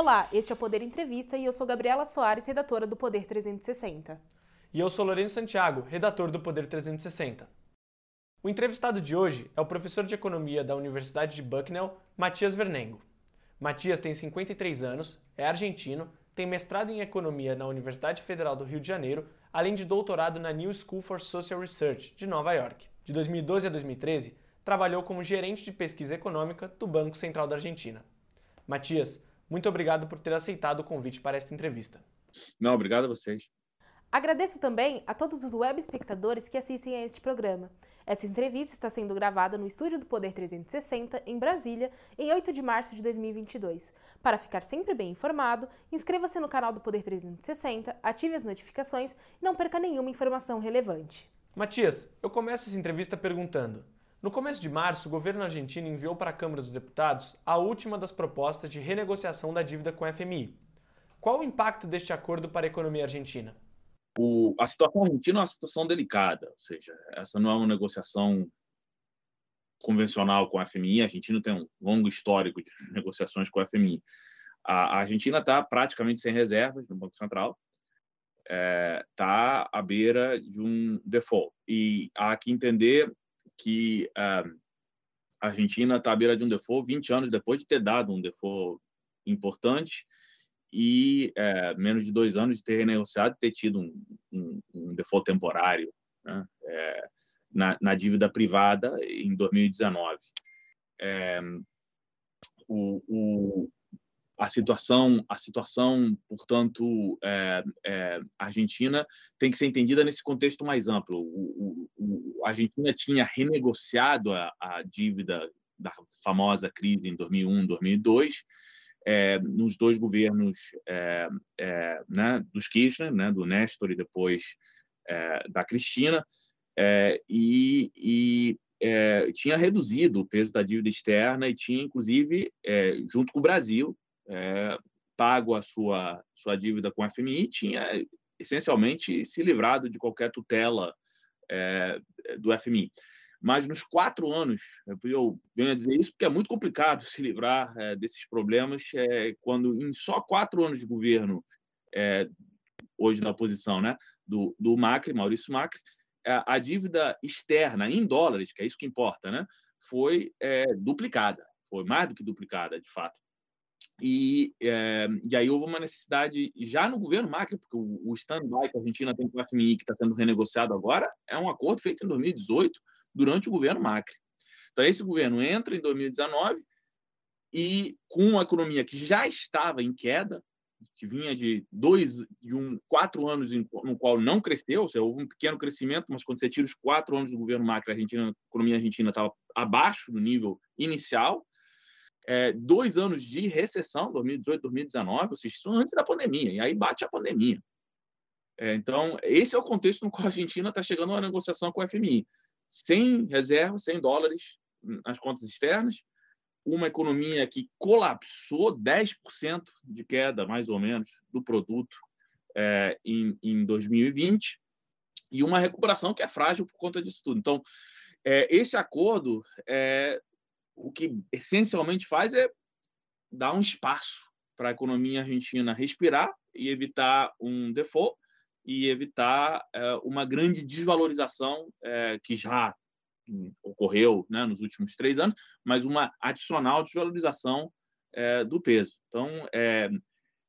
Olá, este é o Poder Entrevista e eu sou Gabriela Soares, redatora do Poder 360. E eu sou Lourenço Santiago, redator do Poder 360. O entrevistado de hoje é o professor de Economia da Universidade de Bucknell, Matias Vernengo. Matias tem 53 anos, é argentino, tem mestrado em Economia na Universidade Federal do Rio de Janeiro, além de doutorado na New School for Social Research, de Nova York. De 2012 a 2013, trabalhou como gerente de pesquisa econômica do Banco Central da Argentina. Matias, muito obrigado por ter aceitado o convite para esta entrevista. Não, obrigado a vocês. Agradeço também a todos os web espectadores que assistem a este programa. Essa entrevista está sendo gravada no estúdio do Poder 360, em Brasília, em 8 de março de 2022. Para ficar sempre bem informado, inscreva-se no canal do Poder 360, ative as notificações e não perca nenhuma informação relevante. Matias, eu começo essa entrevista perguntando: no começo de março, o governo argentino enviou para a Câmara dos Deputados a última das propostas de renegociação da dívida com a FMI. Qual o impacto deste acordo para a economia argentina? O, a situação argentina é uma situação delicada, ou seja, essa não é uma negociação convencional com a FMI. A Argentina tem um longo histórico de negociações com a FMI. A, a Argentina está praticamente sem reservas no Banco Central, está é, tá à beira de um default. E há que entender que é, a Argentina está à beira de um default 20 anos depois de ter dado um default importante e é, menos de dois anos de ter renegociado ter tido um, um, um default temporário né? é, na, na, dívida privada em 2019. É, o, a situação, a situação, portanto, é, é, argentina tem que ser entendida nesse contexto mais amplo. O, o, a Argentina tinha renegociado a, a, dívida da famosa crise em 2001, 2002, é, nos dois governos é, é, né, dos Kirchner, né, do Néstor e depois é, da Cristina, e, e tinha reduzido o peso da dívida externa e tinha, inclusive, junto com o Brasil, é, pago a sua, sua dívida com a FMI, tinha essencialmente se livrado de qualquer tutela é, do FMI. Mas nos quatro anos, eu venho a dizer isso porque é muito complicado se livrar é, desses problemas é, quando em só quatro anos de governo, é, hoje na oposição, né, do, do Macri, Maurício Macri, é, a dívida externa em dólares, que é isso que importa, né, foi duplicada, foi mais do que duplicada, de fato. E, é, e aí houve uma necessidade, já no governo Macri, porque o, o stand-by que a Argentina tem com o FMI, que está sendo renegociado agora, é um acordo feito em 2018, durante o governo Macri. Então, esse governo entra em 2019 e, com uma economia que já estava em queda, que vinha de dois, de um, quatro anos em, no qual não cresceu, ou seja, houve um pequeno crescimento, mas quando você tira os quatro anos do governo Macri, a, Argentina, a economia argentina estava abaixo do nível inicial, é, dois anos de recessão, 2018, 2019, ou seja, isso antes da pandemia, e aí bate a pandemia. É, então, esse é o contexto no qual a Argentina está chegando a uma negociação com o FMI. Sem reserva, sem dólares nas contas externas, uma economia que colapsou 10% de queda, mais ou menos, do produto é, em, em 2020, e uma recuperação que é frágil por conta disso tudo. Então, é, esse acordo é, o que essencialmente faz é dar um espaço para a economia argentina respirar e evitar um default e evitar é, uma grande desvalorização é, que já ocorreu né, nos últimos três anos, mas uma adicional desvalorização é, do peso. Então, é,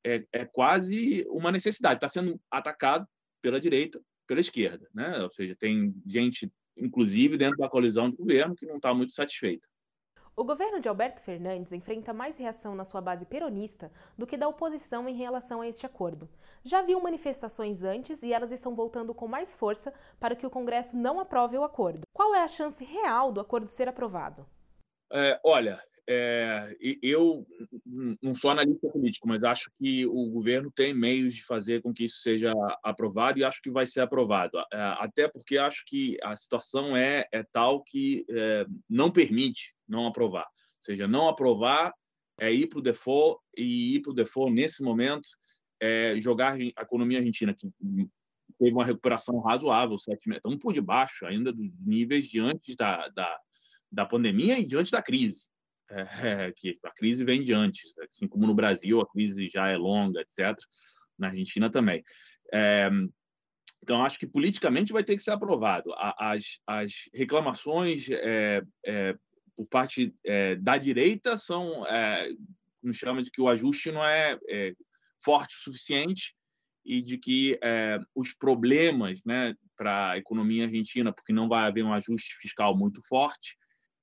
é, é quase uma necessidade. Está sendo atacado pela direita, pela esquerda. Né? Ou seja, tem gente, inclusive dentro da coalizão de governo, que não está muito satisfeita. O governo de Alberto Fernandes enfrenta mais reação na sua base peronista do que da oposição em relação a este acordo. Já viu manifestações antes e elas estão voltando com mais força para que o Congresso não aprove o acordo. Qual é a chance real do acordo ser aprovado? É, olha, é, eu não sou analista político, mas acho que o governo tem meios de fazer com que isso seja aprovado e acho que vai ser aprovado. Até porque acho que a situação é, é tal que é, não permite não aprovar. Ou seja, não aprovar é ir para o default e ir para o default nesse momento é jogar a economia argentina, que teve uma recuperação razoável, estamos por debaixo ainda dos níveis de antes da, da, da pandemia e diante da crise. é, que a crise vem de antes, assim como no Brasil a crise já é longa, etc. Na Argentina também. É, então, acho que politicamente vai ter que ser aprovado. As, as reclamações é, é, por parte é, da direita são, é, nos chama de que o ajuste não é, é forte o suficiente e de que é, os problemas né, para a economia argentina, porque não vai haver um ajuste fiscal muito forte,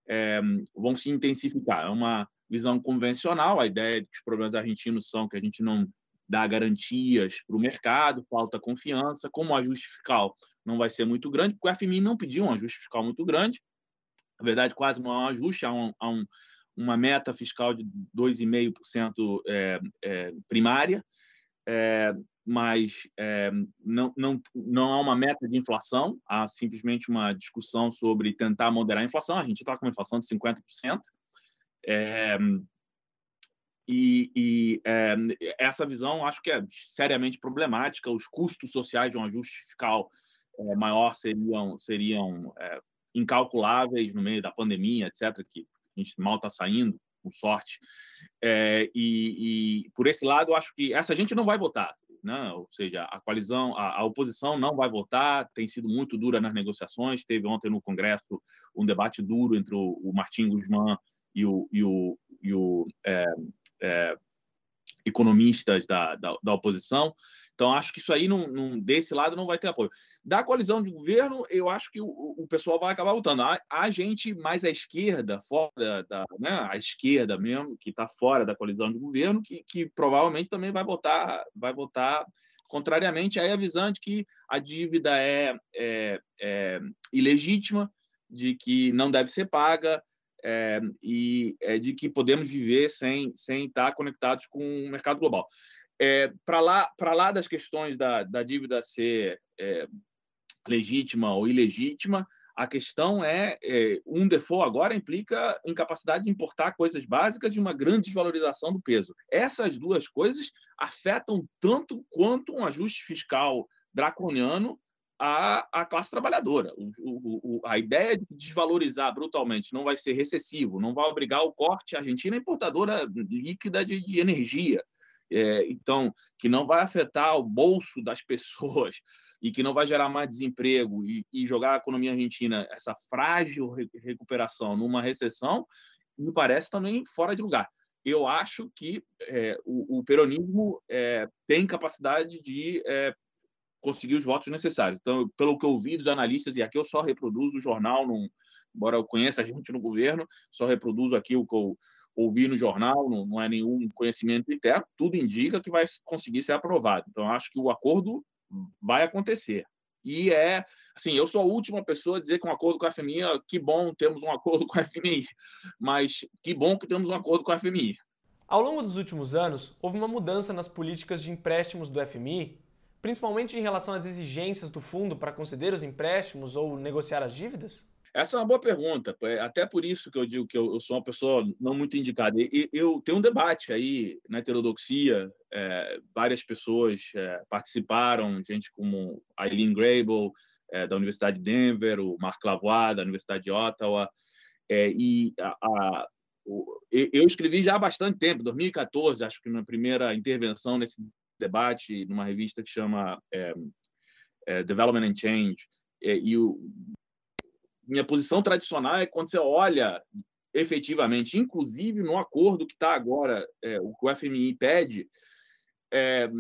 é, vão se intensificar. É uma visão convencional, a ideia de que os problemas argentinos são que a gente não dá garantias para o mercado, falta confiança, como o ajuste fiscal não vai ser muito grande, porque o FMI não pediu um ajuste fiscal muito grande, na verdade, quase há um ajuste, há, um, um, uma meta fiscal de 2,5% é, é, primária, é, mas é, não, não, não há uma meta de inflação, há simplesmente uma discussão sobre tentar moderar a inflação. A gente está com uma inflação de 50%. É, e, e é, essa visão acho que é seriamente problemática. Os custos sociais de um ajuste fiscal é, maior seriam, seriam é, incalculáveis no meio da pandemia, etc., que a gente mal está saindo, com sorte. É, e, e, por esse lado, acho que essa gente não vai votar. Né? Ou seja, a coalizão, a, a, oposição não vai votar, tem sido muito dura nas negociações. Teve ontem no Congresso um debate duro entre o, o Martim Guzmán e o, e o, e o é, é, economistas da, da, da, oposição. Então, acho que isso aí, não, não, desse lado, não vai ter apoio. Da coalizão de governo, eu acho que o, o pessoal vai acabar votando. A, a, gente mais à esquerda, fora da. Né, a esquerda mesmo, que está fora da coalizão de governo, que, que provavelmente também vai votar, vai votar contrariamente aí a visão de que a dívida é, é, é ilegítima, de que não deve ser paga, é, e é, de que podemos viver sem, sem estar conectados com o mercado global. É, para lá, lá das questões da, da dívida ser é, legítima ou ilegítima, a questão é, é, um default agora implica incapacidade de importar coisas básicas e uma grande desvalorização do peso. Essas duas coisas afetam tanto quanto um ajuste fiscal draconiano a, a classe trabalhadora. O, o, a ideia de desvalorizar brutalmente não vai ser recessivo, não vai obrigar o corte. A Argentina é importadora líquida de, de energia. É, então, que não vai afetar o bolso das pessoas e que não vai gerar mais desemprego e, e jogar a economia argentina, essa frágil re recuperação, numa recessão, me parece também fora de lugar. Eu acho que é, o, o, peronismo é, tem capacidade de é, conseguir os votos necessários. Então, pelo que eu vi dos analistas, e aqui eu só reproduzo o jornal, num, embora eu conheça a gente no governo, só reproduzo aqui o que eu ouvi no jornal, não, não é nenhum conhecimento interno, tudo indica que vai conseguir ser aprovado. Então, acho que o acordo vai acontecer. E é, assim, eu sou a última pessoa a dizer que um acordo com a FMI, que bom temos um acordo com a FMI, mas que bom que temos um acordo com a FMI. Ao longo dos últimos anos, houve uma mudança nas políticas de empréstimos do FMI principalmente em relação às exigências do fundo para conceder os empréstimos ou negociar as dívidas? Essa é uma boa pergunta. É até por isso que eu digo que eu, sou uma pessoa não muito indicada. Eu tenho um debate aí na heterodoxia. É, várias pessoas é, participaram, gente como Eileen Grable, é, da Universidade de Denver, o Marc Lavoie, da Universidade de Ottawa. É, e a, a, o, eu escrevi já há bastante tempo, 2014, acho que minha primeira intervenção nesse debate numa revista que chama é, Development and Change. E o, minha posição tradicional é quando você olha efetivamente, inclusive no acordo que está agora, é, o que o FMI pede, é,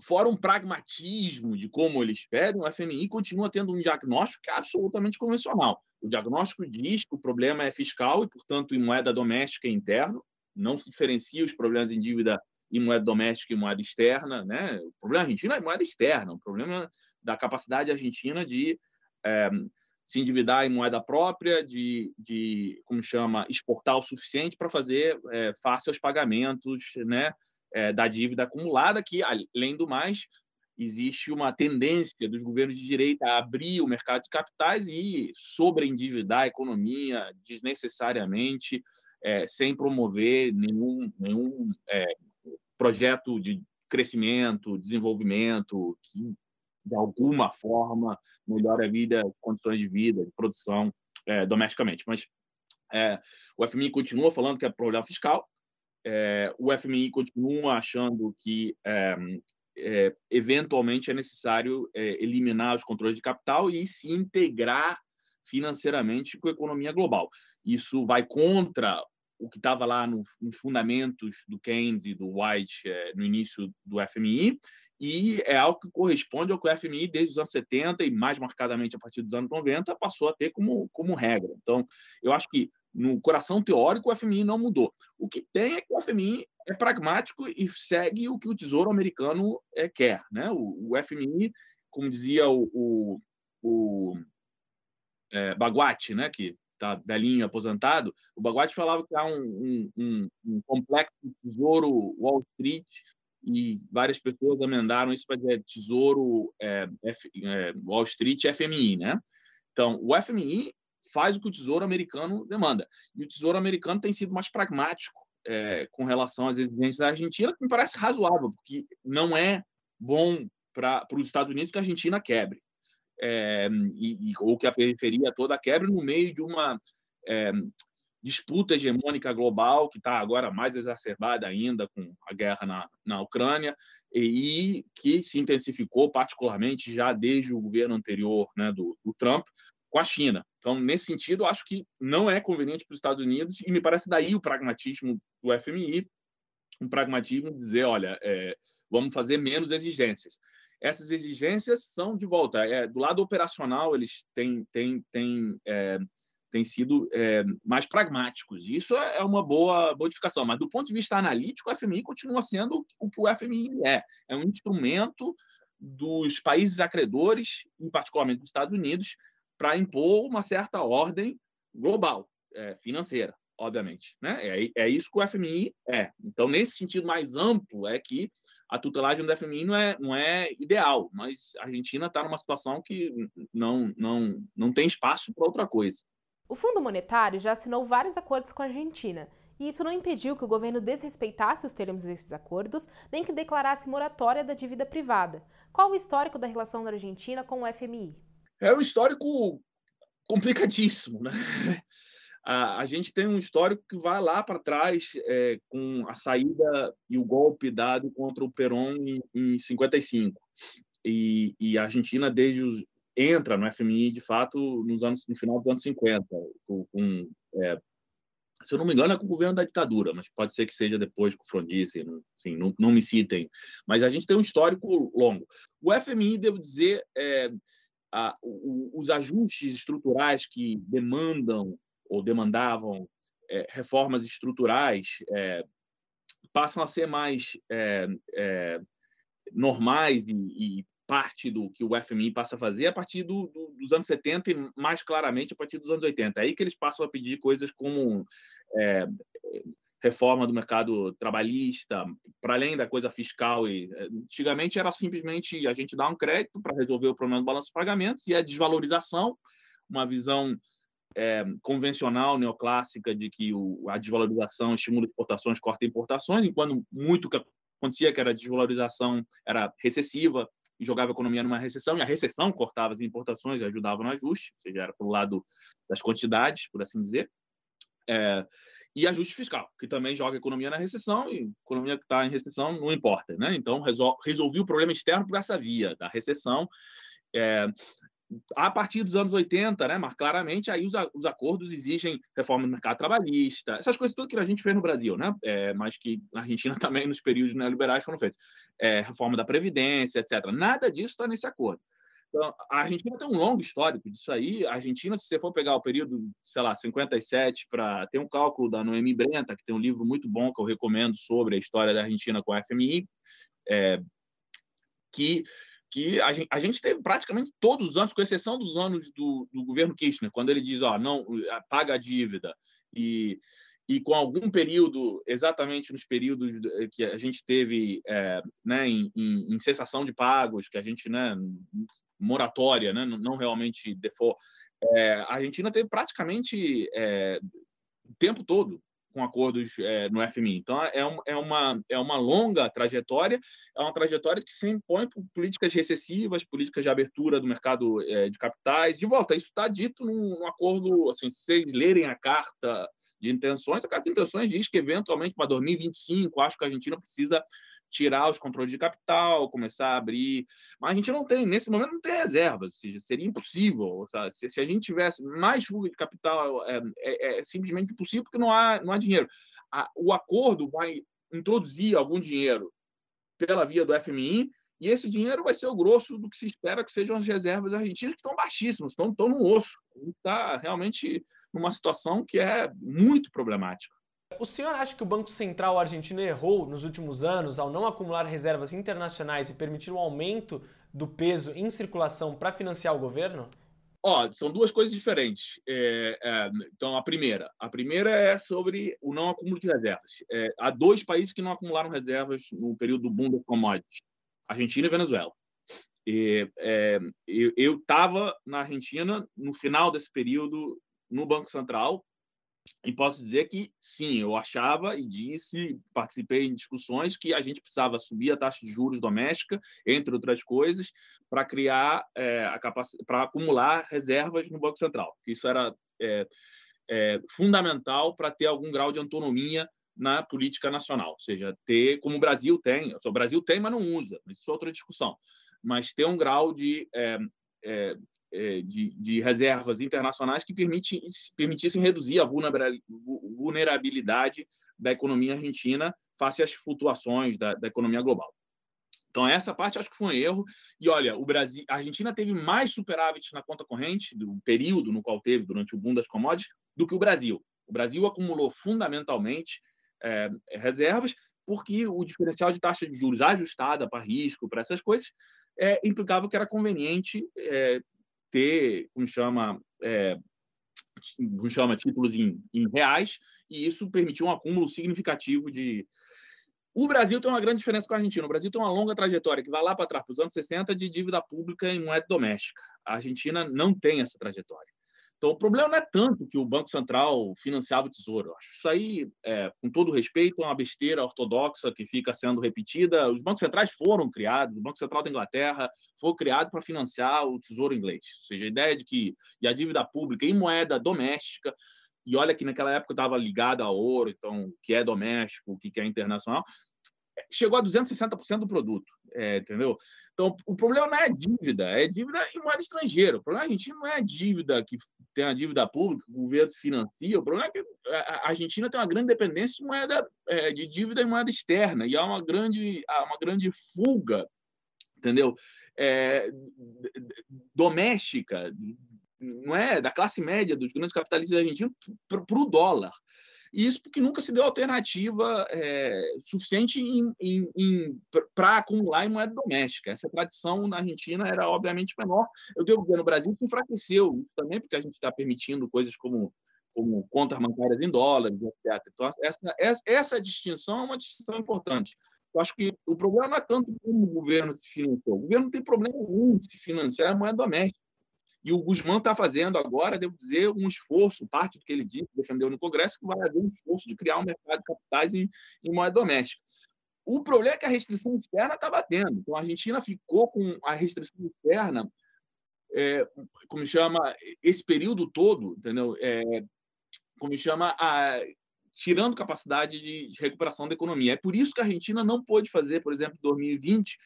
fora um pragmatismo de como eles pedem, o FMI continua tendo um diagnóstico que é absolutamente convencional. O diagnóstico diz que o problema é fiscal e, portanto, em moeda doméstica e interno, não se diferencia os problemas em dívida em moeda doméstica e moeda externa. Né? O problema argentino é moeda externa, o problema da capacidade argentina de é, se endividar em moeda própria, de, de como chama, exportar o suficiente para fazer é, face aos pagamentos né, é, da dívida acumulada, que, além do mais, existe uma tendência dos governos de direita a abrir o mercado de capitais e sobreendividar a economia desnecessariamente, é, sem promover nenhum, nenhum é, projeto de crescimento, desenvolvimento, que de alguma forma melhora a vida, condições de vida, de produção é, domesticamente. Mas É, o FMI continua falando que é problema fiscal, é, o FMI continua achando que é, é, eventualmente é necessário é, eliminar os controles de capital e se integrar financeiramente com a economia global. Isso vai contra o que estava lá no, nos fundamentos do Keynes e do White é, no início do FMI, e é algo que corresponde ao que o FMI, desde os anos 70 e mais marcadamente a partir dos anos 90, passou a ter como, como regra. Então, eu acho que no coração teórico o FMI não mudou. O que tem é que o FMI é pragmático e segue o que o Tesouro americano é, quer. Né? O, o FMI, como dizia o, o, o é, né, que está velhinho, aposentado, o Baguatti falava que há um, um, um, complexo tesouro Wall Street e várias pessoas amendaram isso para dizer tesouro é, F, é, Wall Street FMI, né? Então, o FMI faz o que o tesouro americano demanda. E o tesouro americano tem sido mais pragmático é, com relação às exigências da Argentina, que me parece razoável, porque não é bom para os Estados Unidos que a Argentina quebre é, e, ou que a periferia toda quebre no meio de uma é, disputa hegemônica global que está agora mais exacerbada ainda com a guerra na, na Ucrânia e, e, que se intensificou particularmente já desde o governo anterior né, do, do Trump com a China. Então, nesse sentido, acho que não é conveniente para os Estados Unidos e me parece daí o pragmatismo do FMI, um pragmatismo de dizer, olha, é, vamos fazer menos exigências essas exigências são de volta. É, do lado operacional, eles têm, têm, têm, é, têm sido é, mais pragmáticos. Isso é, é uma boa modificação. Mas, do ponto de vista analítico, o FMI continua sendo o que o FMI é. É um instrumento dos países acreedores, em particularmente dos Estados Unidos, para impor uma certa ordem global, é, financeira, obviamente. Né? É, é isso que o FMI é. Então, nesse sentido mais amplo, é que a tutelagem do FMI não é, não é ideal, mas a Argentina está numa situação que não, não, não tem espaço para outra coisa. O Fundo Monetário já assinou vários acordos com a Argentina, e isso não impediu que o governo desrespeitasse os termos desses acordos, nem que declarasse moratória da dívida privada. Qual o histórico da relação da Argentina com o FMI? É um histórico complicadíssimo, né? A, a gente tem um histórico que vai lá para trás é, com a saída e o golpe dado contra o Perón em, em 55. E, e a Argentina, desde os, entra no FMI, de fato, nos anos, no final dos anos 50, com, com é, se eu não me engano, é com o governo da ditadura, mas pode ser que seja depois com o Frondizi, não, assim, não, não, me citem. Mas a gente tem um histórico longo. O FMI, devo dizer, é, a, o, os ajustes estruturais que demandam ou demandavam é, reformas estruturais é, passam a ser mais é, é normais e, e, parte do que o FMI passa a fazer a partir do, do, dos anos 70 e mais claramente a partir dos anos 80. É aí que eles passam a pedir coisas como é, reforma do mercado trabalhista, para além da coisa fiscal. E, antigamente era simplesmente a gente dar um crédito para resolver o problema do balanço de pagamentos e a desvalorização, uma visão é, convencional, neoclássica, de que o, a desvalorização estimula exportações, corta importações, enquanto muito que acontecia que era desvalorização era recessiva e jogava a economia numa recessão, e a recessão cortava as importações e ajudava no ajuste, ou seja, era pelo lado das quantidades, por assim dizer. É, e ajuste fiscal, que também joga a economia na recessão, e economia que está em recessão não importa. Né? Então, resol resolvi o problema externo por essa via da recessão. É, a partir dos anos 80, né, mas claramente aí os, os acordos exigem reforma do mercado trabalhista, essas coisas tudo que a gente fez no Brasil, né, é, mas que na Argentina também nos períodos neoliberais foram feitos, é, reforma da previdência, etc. Nada disso está nesse acordo. Então, a Argentina tem um longo histórico disso aí. A Argentina, se você for pegar o período, sei lá, 57, para ter um cálculo da Noemi Brenta, que tem um livro muito bom que eu recomendo sobre a história da Argentina com a FMI, é, que que a gente, a gente, teve praticamente todos os anos, com exceção dos anos do, do governo Kirchner, quando ele diz, ó, não, paga a dívida, e, e com algum período, exatamente nos períodos que a gente teve é, né, em, em, em, cessação de pagos, que a gente, né, moratória, né, não realmente default, é, a Argentina teve praticamente é, o tempo todo com acordos é, no FMI. Então, é, um, é, uma, é uma longa trajetória, é uma trajetória que se impõe por políticas recessivas, políticas de abertura do mercado é, de capitais. De volta, isso está dito num, num, acordo, assim, se vocês lerem a carta de intenções, a carta de intenções diz que, eventualmente, para 2025, acho que a Argentina precisa tirar os controles de capital, começar a abrir. Mas a gente não tem, nesse momento, não tem reservas, ou seja, seria impossível. Se, se, a gente tivesse mais fuga de capital, é, é, é, simplesmente impossível porque não há, não há dinheiro. A, o acordo vai introduzir algum dinheiro pela via do FMI, e esse dinheiro vai ser o grosso do que se espera que sejam as reservas argentinas, que estão baixíssimas, estão, estão no osso. Está realmente numa situação que é muito problemática. O senhor acha que o Banco Central argentino errou nos últimos anos ao não acumular reservas internacionais e permitir um aumento do peso em circulação para financiar o governo? Ó, oh, são duas coisas diferentes. É, é, então, a primeira, a primeira é sobre o não acúmulo de reservas. É, há dois países que não acumularam reservas no período do boom das commodities: Argentina e Venezuela. E, é, eu estava na Argentina no final desse período no Banco Central e posso dizer que sim, eu achava e disse, participei em discussões que a gente precisava subir a taxa de juros doméstica, entre outras coisas, para criar é, a capacidade, para acumular reservas no Banco Central. Isso era é, é, fundamental para ter algum grau de autonomia na política nacional, ou seja, ter como o Brasil tem, o Brasil tem, mas não usa, isso é outra discussão, mas ter um grau de é, é, de, de, reservas internacionais que permitissem reduzir a vulnerabilidade da economia argentina face às flutuações da, da, economia global. Então essa parte acho que foi um erro. E olha, o Brasil, a Argentina teve mais superávit na conta corrente do período no qual teve durante o boom das commodities do que o Brasil. O Brasil acumulou fundamentalmente é, reservas porque o diferencial de taxa de juros ajustada para risco, para essas coisas, é, implicava que era conveniente é, ter, como chama, é, como chama títulos em, em reais, e isso permitiu um acúmulo significativo de, o Brasil tem uma grande diferença com a Argentina. O Brasil tem uma longa trajetória que vai lá para trás, para os anos 60, de dívida pública em moeda doméstica. A Argentina não tem essa trajetória. Então, o problema não é tanto que o Banco Central financiava o Tesouro. Acho isso aí, é, com todo respeito, é uma besteira ortodoxa que fica sendo repetida. Os bancos centrais foram criados, o Banco Central da Inglaterra foi criado para financiar o Tesouro inglês. Ou seja, a ideia de que e a dívida pública em moeda doméstica, e olha que naquela época estava ligada a ouro, então, o que é doméstico, o que é internacional, chegou a 260% do produto, é, entendeu? Então, o problema não é dívida, é dívida em moeda estrangeira. O problema argentino não é dívida que tem a dívida pública, o governo se financia. O problema é que a Argentina tem uma grande dependência de moeda é, de dívida em moeda externa e há uma grande, há uma grande fuga, entendeu? É, doméstica, não é da classe média dos grandes capitalistas argentinos para o dólar. E isso porque nunca se deu alternativa é, suficiente para acumular em moeda doméstica. Essa tradição na Argentina era, obviamente, menor. Eu devo dizer, no Brasil que enfraqueceu também, porque a gente está permitindo coisas como, como contas bancárias em dólares, etc. Então, essa, essa, essa distinção é uma distinção importante. Eu acho que o problema não é tanto como o governo se financiou. O governo não tem problema nenhum se financiar a moeda doméstica. E o Guzmán está fazendo agora, devo dizer, um esforço, parte do que ele disse, defendeu no Congresso, que vai haver um esforço de criar um mercado de capitais em, em moeda doméstica. O problema é que a restrição externa está batendo. Então, a Argentina ficou com a restrição externa, é, como chama, esse período todo, entendeu? É, como chama, a, tirando capacidade de, de, recuperação da economia. É por isso que a Argentina não pôde fazer, por exemplo, em 2020,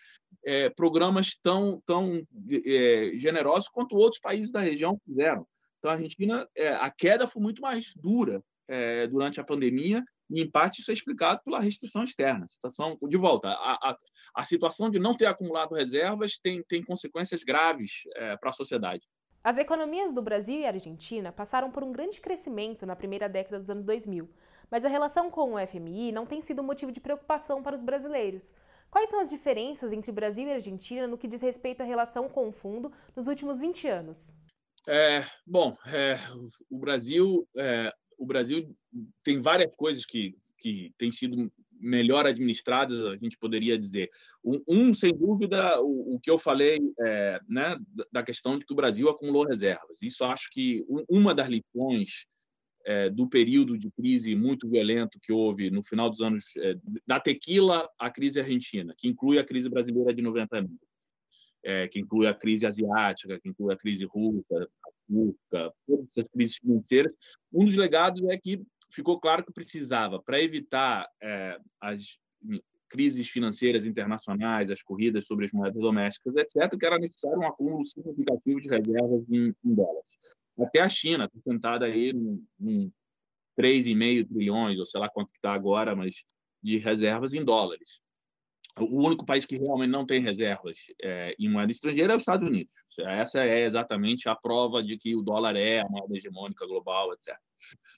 é, programas tão, tão é, generosos quanto outros países da região fizeram. Então, a Argentina, é, a queda foi muito mais dura é, durante a pandemia, e, em parte, isso é explicado pela restrição externa. Situação, de volta, a, a, a situação de não ter acumulado reservas tem, tem consequências graves é, para a sociedade. As economias do Brasil e Argentina passaram por um grande crescimento na primeira década dos anos 2000, mas a relação com o FMI não tem sido motivo de preocupação para os brasileiros. Quais são as diferenças entre Brasil e Argentina no que diz respeito à relação com o fundo nos últimos 20 anos? É, bom, é, o Brasil, é, o Brasil tem várias coisas que, que têm sido melhor administradas, a gente poderia dizer. Um, um sem dúvida, o, o, que eu falei, é, né, da questão de que o Brasil acumulou reservas. Isso acho que uma das lições é, do período de crise muito violento que houve no final dos anos é, da tequila à crise argentina, que inclui a crise brasileira de 99, é, que inclui a crise asiática, que inclui a crise russa, a turca, todas essas crises financeiras. Um dos legados é que ficou claro que precisava, para evitar é, as crises financeiras internacionais, as corridas sobre as moedas domésticas, etc., que era necessário um acúmulo significativo de reservas em, em dólares. Até a China está sentada aí em, em 3,5 trilhões, ou sei lá quanto está agora, mas de reservas em dólares. O único país que realmente não tem reservas é, em moeda estrangeira é os Estados Unidos. Essa é exatamente a prova de que o dólar é a moeda hegemônica global, etc.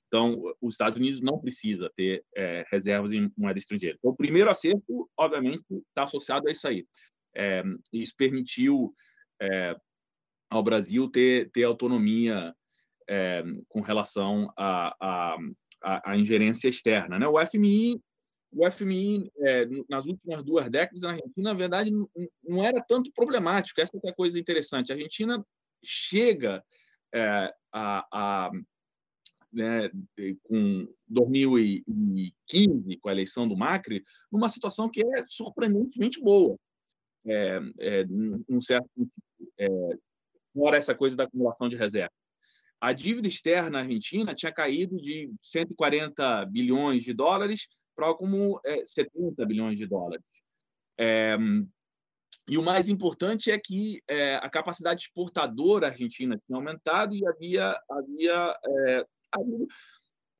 Então, os Estados Unidos não precisa ter é, reservas em moeda estrangeira. Então, o primeiro acerto, obviamente, está associado a isso aí. É, isso permitiu é, ao Brasil ter, ter autonomia é, com relação à, ingerência externa. Né? O FMI o FMI, é, nas últimas duas décadas, na Argentina, na verdade, não era tanto problemático. Essa é a coisa interessante. A Argentina chega é, a, a né, com 2015, com a eleição do Macri, numa situação que é surpreendentemente boa. É, é, num certo é, fora essa coisa da acumulação de reserva. A dívida externa argentina tinha caído de 140 bilhões de dólares para como é, 70 bilhões de dólares. É, e o mais importante é que é, a capacidade exportadora argentina tinha aumentado e havia, havia, é, havia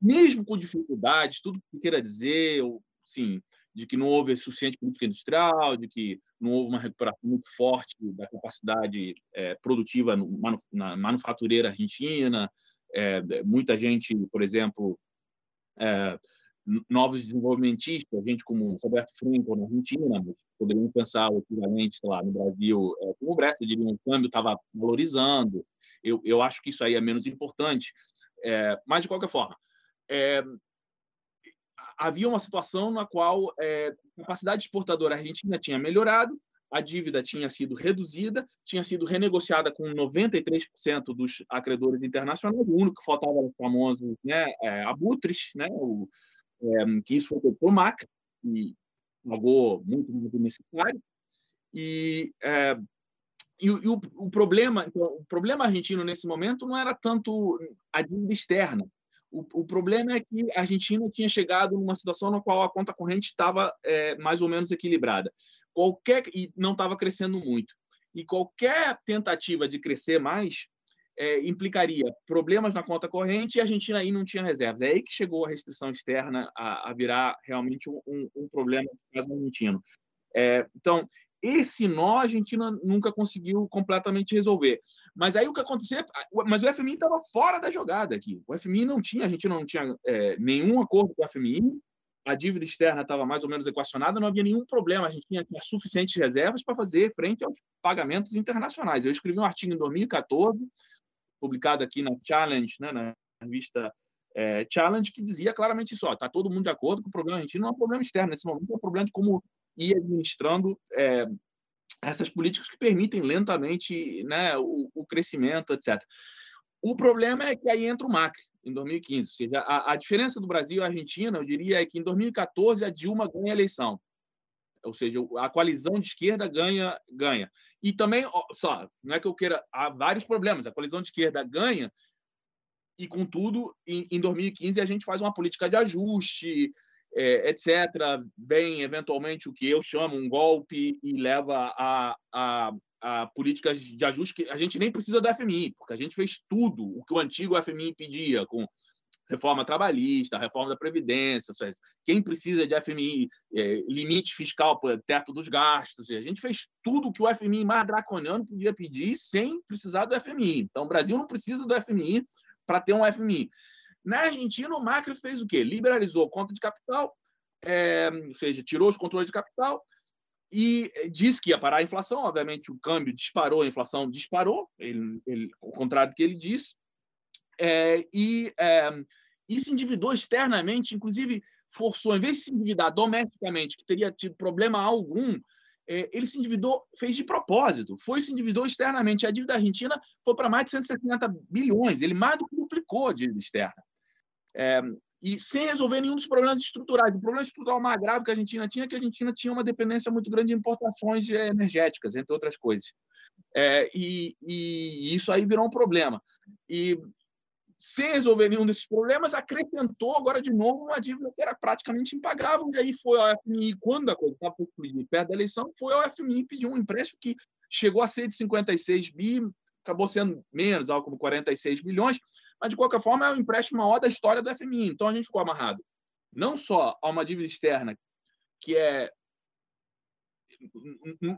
mesmo com dificuldades, tudo que queira dizer, sim, de que não houve suficiente política industrial, de que não houve uma recuperação muito forte da capacidade é, produtiva no, na manufatureira argentina. É, muita gente, por exemplo, é, novos desenvolvimentistas, gente como Roberto Franco na Argentina, poderiam pensar o equivalente, sei lá, no Brasil, é, como o Brexit, diriam, o câmbio estava valorizando. Eu, eu acho que isso aí é menos importante. É, mas, de qualquer forma, é, havia uma situação na qual é, a capacidade exportadora argentina tinha melhorado, a dívida tinha sido reduzida, tinha sido renegociada com 93% dos acreedores internacionais, o único que faltava era o famoso né, é, abutres, né, o, é, que isso foi feito por Macri, e pagou muito mais do necessário. E, é, e, e o, o, problema, então, o problema argentino nesse momento não era tanto a dívida externa. O, o, problema é que a Argentina tinha chegado numa situação na qual a conta corrente estava é, mais ou menos equilibrada. Qualquer e não estava crescendo muito. E qualquer tentativa de crescer mais é, implicaria problemas na conta corrente e a Argentina aí não tinha reservas. É aí que chegou a restrição externa a, a virar realmente um, um, um problema para o argentino. É, então, esse nó a Argentina nunca conseguiu completamente resolver. Mas aí o que aconteceu? Mas o FMI estava fora da jogada aqui. O FMI não tinha, a Argentina não tinha é, nenhum acordo com o FMI, a dívida externa estava mais ou menos equacionada, não havia nenhum problema. A gente tinha, tinha suficientes reservas para fazer frente aos pagamentos internacionais. Eu escrevi um artigo em 2014 publicado aqui na Challenge, né, na revista é, Challenge, que dizia claramente isso: está todo mundo de acordo que o problema argentino não é um problema externo, nesse momento é um problema de como ir administrando é, essas políticas que permitem lentamente né, o, o, crescimento, etc. O problema é que aí entra o Macri, em 2015. Ou seja, a, a diferença do Brasil e a Argentina, eu diria, é que em 2014 a Dilma ganha a eleição ou seja, a coalizão de esquerda ganha, ganha. E também, só, não é que eu queira, há vários problemas. A coalizão de esquerda ganha e, contudo, em, em 2015 a gente faz uma política de ajuste, é, etc. Vem, eventualmente, o que eu chamo um golpe e leva a, a, a políticas de ajuste que a gente nem precisa do FMI, porque a gente fez tudo o que o antigo FMI pedia, com reforma trabalhista, reforma da Previdência, quem precisa de FMI, é, limite fiscal, teto dos gastos. A gente fez tudo que o FMI mais draconiano podia pedir sem precisar do FMI. Então, o Brasil não precisa do FMI para ter um FMI. Na Argentina, o Macri fez o quê? Liberalizou a conta de capital, é, ou seja, tirou os controles de capital e disse que ia parar a inflação. Obviamente, o câmbio disparou, a inflação disparou, ele, ele, ao contrário do que ele disse é, e, é, se endividou externamente, inclusive forçou, em vez de se endividar domesticamente, que teria tido problema algum, é, ele se endividou, fez de propósito, foi se endividou externamente. A dívida argentina foi para mais de 170 bilhões, ele mais do que duplicou a dívida externa. É, e sem resolver nenhum dos problemas estruturais. O problema estrutural mais grave que a Argentina tinha é que a Argentina tinha uma dependência muito grande de importações energéticas, entre outras coisas. É, e, e, isso aí virou um problema. E sem resolver nenhum desses problemas, acrescentou agora de novo uma dívida que era praticamente impagável. E aí foi ao FMI, quando a coisa estava perto da eleição, foi ao FMI pedir um empréstimo que chegou a ser de 56 bi, acabou sendo menos, algo como 46 bilhões, mas de qualquer forma é o empréstimo maior da história do FMI. Então a gente ficou amarrado não só a uma dívida externa que é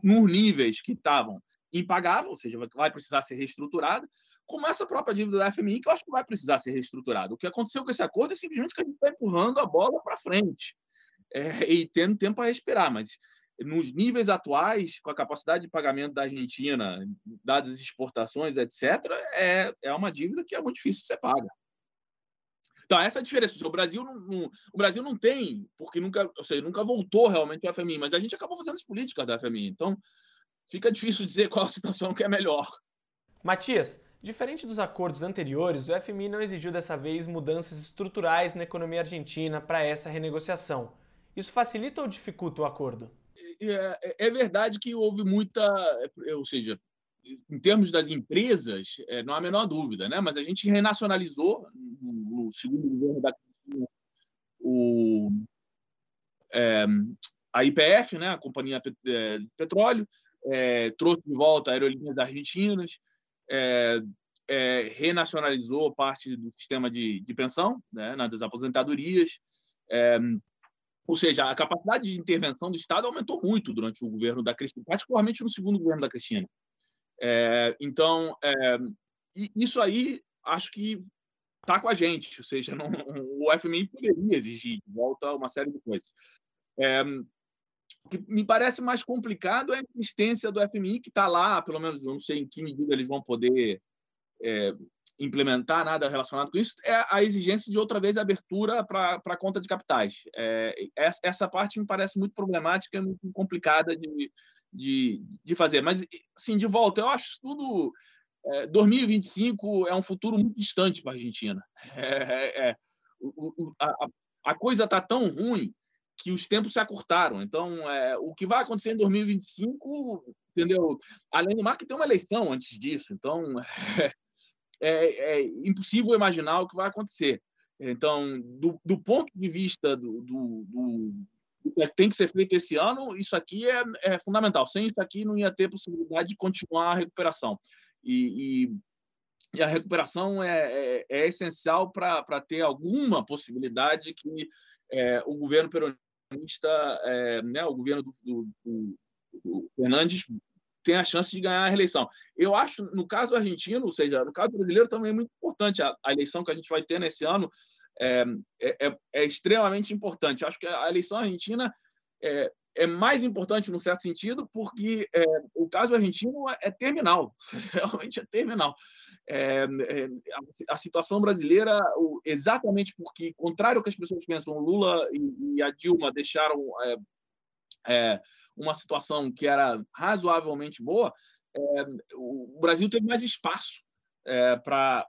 nos níveis que estavam impagável, ou seja, vai precisar ser reestruturada, como essa própria dívida da FMI, que eu acho que vai precisar ser reestruturada. O que aconteceu com esse acordo é simplesmente que a gente está empurrando a bola para frente é, e tendo tempo para respirar, mas nos níveis atuais, com a capacidade de pagamento da Argentina, dadas as exportações, etc., é, é uma dívida que é muito difícil de ser paga. Então, essa é a diferença. O Brasil não, não, o Brasil não tem, porque nunca, ou seja, nunca voltou realmente ao FMI, mas a gente acabou fazendo as políticas da FMI. Então, fica difícil dizer qual a situação que é melhor. Matias, diferente dos acordos anteriores, o FMI não exigiu dessa vez mudanças estruturais na economia argentina para essa renegociação. Isso facilita ou dificulta o acordo? É, é, é, verdade que houve muita, ou seja, em termos das empresas, é, não há a menor dúvida, né? Mas a gente renacionalizou no, segundo governo da o, é, a IPF, né? A companhia de é, petróleo, é, trouxe de volta aerolíneas argentinas, é, renacionalizou parte do sistema de, de pensão, né? Das aposentadorias. Ou seja, a capacidade de intervenção do Estado aumentou muito durante o governo da Cristina, particularmente no segundo governo da Cristina. É, então, é, isso aí acho que está com a gente, ou seja, não, o FMI poderia exigir de volta uma série de coisas. É, o que me parece mais complicado é a existência do FMI, que está lá, pelo menos eu não sei em que medida eles vão poder é, implementar nada relacionado com isso, é a exigência de outra vez abertura para a conta de capitais. É, essa parte me parece muito problemática, muito complicada de, de, de fazer. Mas, assim, de volta, eu acho tudo. É, 2025 é um futuro muito distante para a Argentina. É, é, o, a, a coisa está tão ruim que os tempos se acurtaram. Então, é, o que vai acontecer em 2025, entendeu? Além do mar, que tem uma eleição antes disso. Então, é, é, impossível imaginar o que vai acontecer. Então, do, do ponto de vista do, do, do, que tem que ser feito esse ano, isso aqui é, é, fundamental. Sem isso aqui, não ia ter possibilidade de continuar a recuperação. E, e, e a recuperação é, é, é essencial para ter alguma possibilidade que é, o governo peronista, é, né, o governo do, do Fernandes tem a chance de ganhar a eleição. Eu acho, no caso argentino, ou seja, no caso brasileiro também é muito importante a, a eleição que a gente vai ter nesse ano é, é, é, é extremamente importante. Acho que a eleição argentina é, é mais importante num certo sentido porque é, o caso argentino é, é terminal, realmente é terminal. É, a, a, situação brasileira, exatamente porque, contrário ao que as pessoas pensam, o Lula e, e a Dilma deixaram uma situação que era razoavelmente boa, é, o Brasil teve mais espaço é, para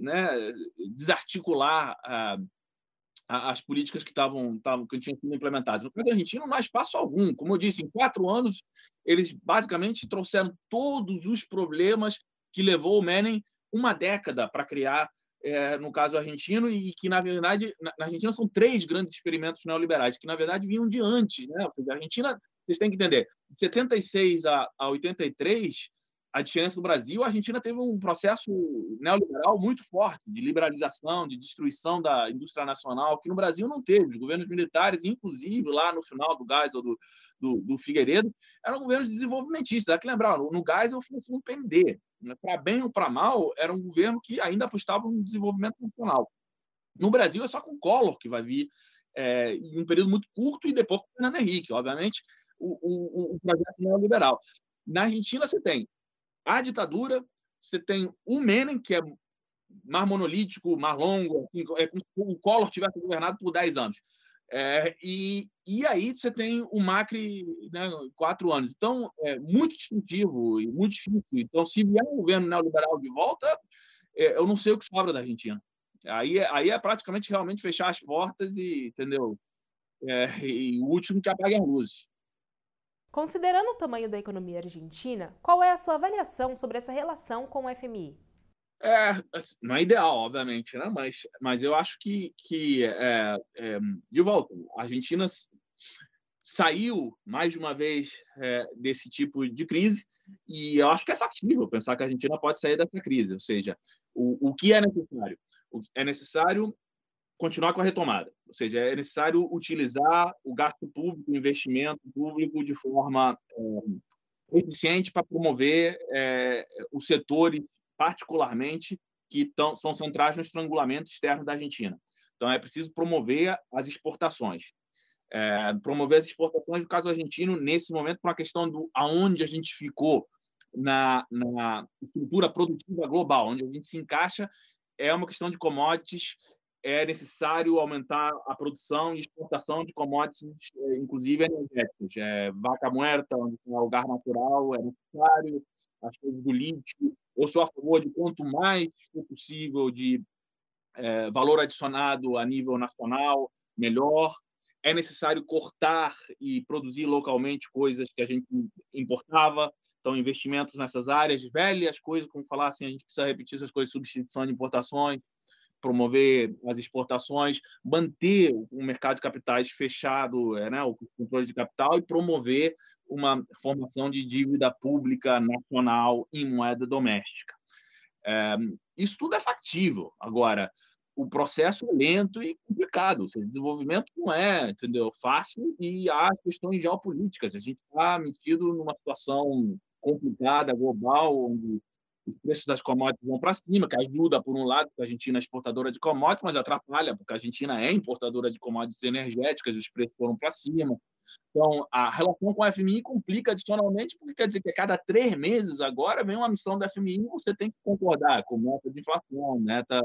né, desarticular a, a, as políticas que estavam que tinham sido implementadas. No caso da Argentina, não há espaço algum. Como eu disse, em quatro anos, eles basicamente trouxeram todos os problemas que levou o Menem uma década para criar é, no caso argentino, e que, na verdade, na, Argentina são três grandes experimentos neoliberais, que, na verdade, vinham de antes. Né? A Argentina, vocês têm que entender, de 76 a, a 83, a diferença do Brasil, a Argentina teve um processo neoliberal muito forte de liberalização, de destruição da indústria nacional, que no Brasil não teve. Os governos militares, inclusive lá no final do Geisel, do, do, do Figueiredo, eram governos desenvolvimentistas. Há que lembrar, no, no Geisel foi um PMD. Né? Para bem ou para mal, era um governo que ainda apostava no desenvolvimento nacional. No Brasil, é só com Collor que vai vir é, em um período muito curto e depois com o Fernando Henrique, obviamente, o, o, o projeto neoliberal. Na Argentina, você tem a ditadura, você tem o Menem, que é mais monolítico, mais longo, assim, é como se o Collor tivesse governado por 10 anos. É, e, e aí você tem o Macri né, quatro anos. Então, é muito distintivo e muito difícil. Então, se vier um governo neoliberal de volta, é, eu não sei o que sobra da Argentina. Aí, aí é praticamente realmente fechar as portas e, entendeu? É, e o último que apague as luzes. Considerando o tamanho da economia argentina, qual é a sua avaliação sobre essa relação com o FMI? É, assim, não é ideal, obviamente, né? mas, mas eu acho que, que é, é, de volta, a Argentina saiu mais de uma vez é, desse tipo de crise e eu acho que é factível pensar que a Argentina pode sair dessa crise. Ou seja, o, o que é necessário? O, é necessário continuar com a retomada. Ou seja, é necessário utilizar o gasto público, o investimento público de forma é, eficiente para promover é, os setores, particularmente, que tão, são centrais no estrangulamento externo da Argentina. Então, é preciso promover as exportações é, promover as exportações do caso argentino nesse momento por uma questão do aonde a gente ficou na, na estrutura produtiva global, onde a gente se encaixa, é uma questão de commodities, é necessário aumentar a produção e exportação de commodities, é, inclusive energéticos. É, vaca muerta, onde tem gás natural, é necessário, as coisas do lítio. Eu sou a favor de quanto mais for possível de é, valor adicionado a nível nacional, melhor é necessário cortar e produzir localmente coisas que a gente importava. Então, investimentos nessas áreas, velhas coisas, como falar assim, a gente precisa repetir essas coisas, substituição de importações, promover as exportações, manter o mercado de capitais fechado, é, né, o controle de capital e promover uma formação de dívida pública nacional em moeda doméstica. É, isso tudo é factível. Agora, o processo é lento e complicado. O desenvolvimento não é, entendeu, fácil e há questões geopolíticas. A gente está metido numa situação complicada, global, onde os preços das commodities vão para cima, que ajuda, por um lado, porque a Argentina é exportadora de commodities, mas atrapalha, porque a Argentina é importadora de commodities energéticas, os preços foram para cima. Então, a relação com a FMI complica adicionalmente, porque quer dizer que a cada três meses agora vem uma missão da FMI e você tem que concordar com meta de inflação, meta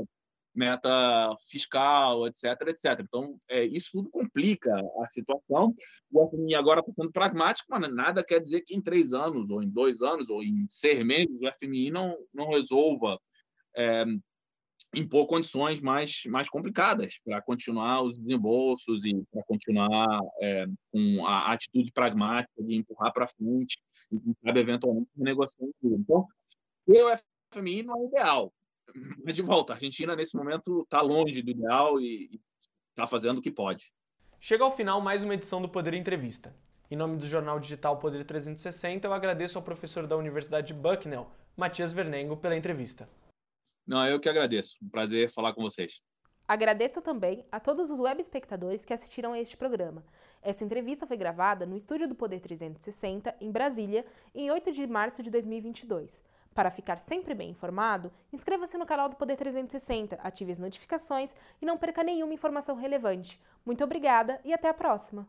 meta fiscal, etc, etc. Então, é, isso tudo complica a situação. O FMI agora está sendo pragmático, mas nada quer dizer que em três anos, ou em dois anos, ou em seis meses, o FMI não, não resolva é, impor condições mais, mais complicadas para continuar os desembolsos e para continuar é, com a atitude pragmática de empurrar para frente e, sabe, eventualmente, renegociar tudo. Então, o FMI não é ideal, mas de volta, a Argentina nesse momento está longe do ideal e está fazendo o que pode. Chega ao final mais uma edição do Poder Entrevista. Em nome do jornal digital Poder 360, eu agradeço ao professor da Universidade de Bucknell, Matias Vernengo, pela entrevista. Não, eu que agradeço. Um prazer falar com vocês. Agradeço também a todos os web espectadores que assistiram a este programa. Essa entrevista foi gravada no estúdio do Poder 360, em Brasília, em 8 de março de 2022. Para ficar sempre bem informado, inscreva-se no canal do Poder 360, ative as notificações e não perca nenhuma informação relevante. Muito obrigada e até a próxima!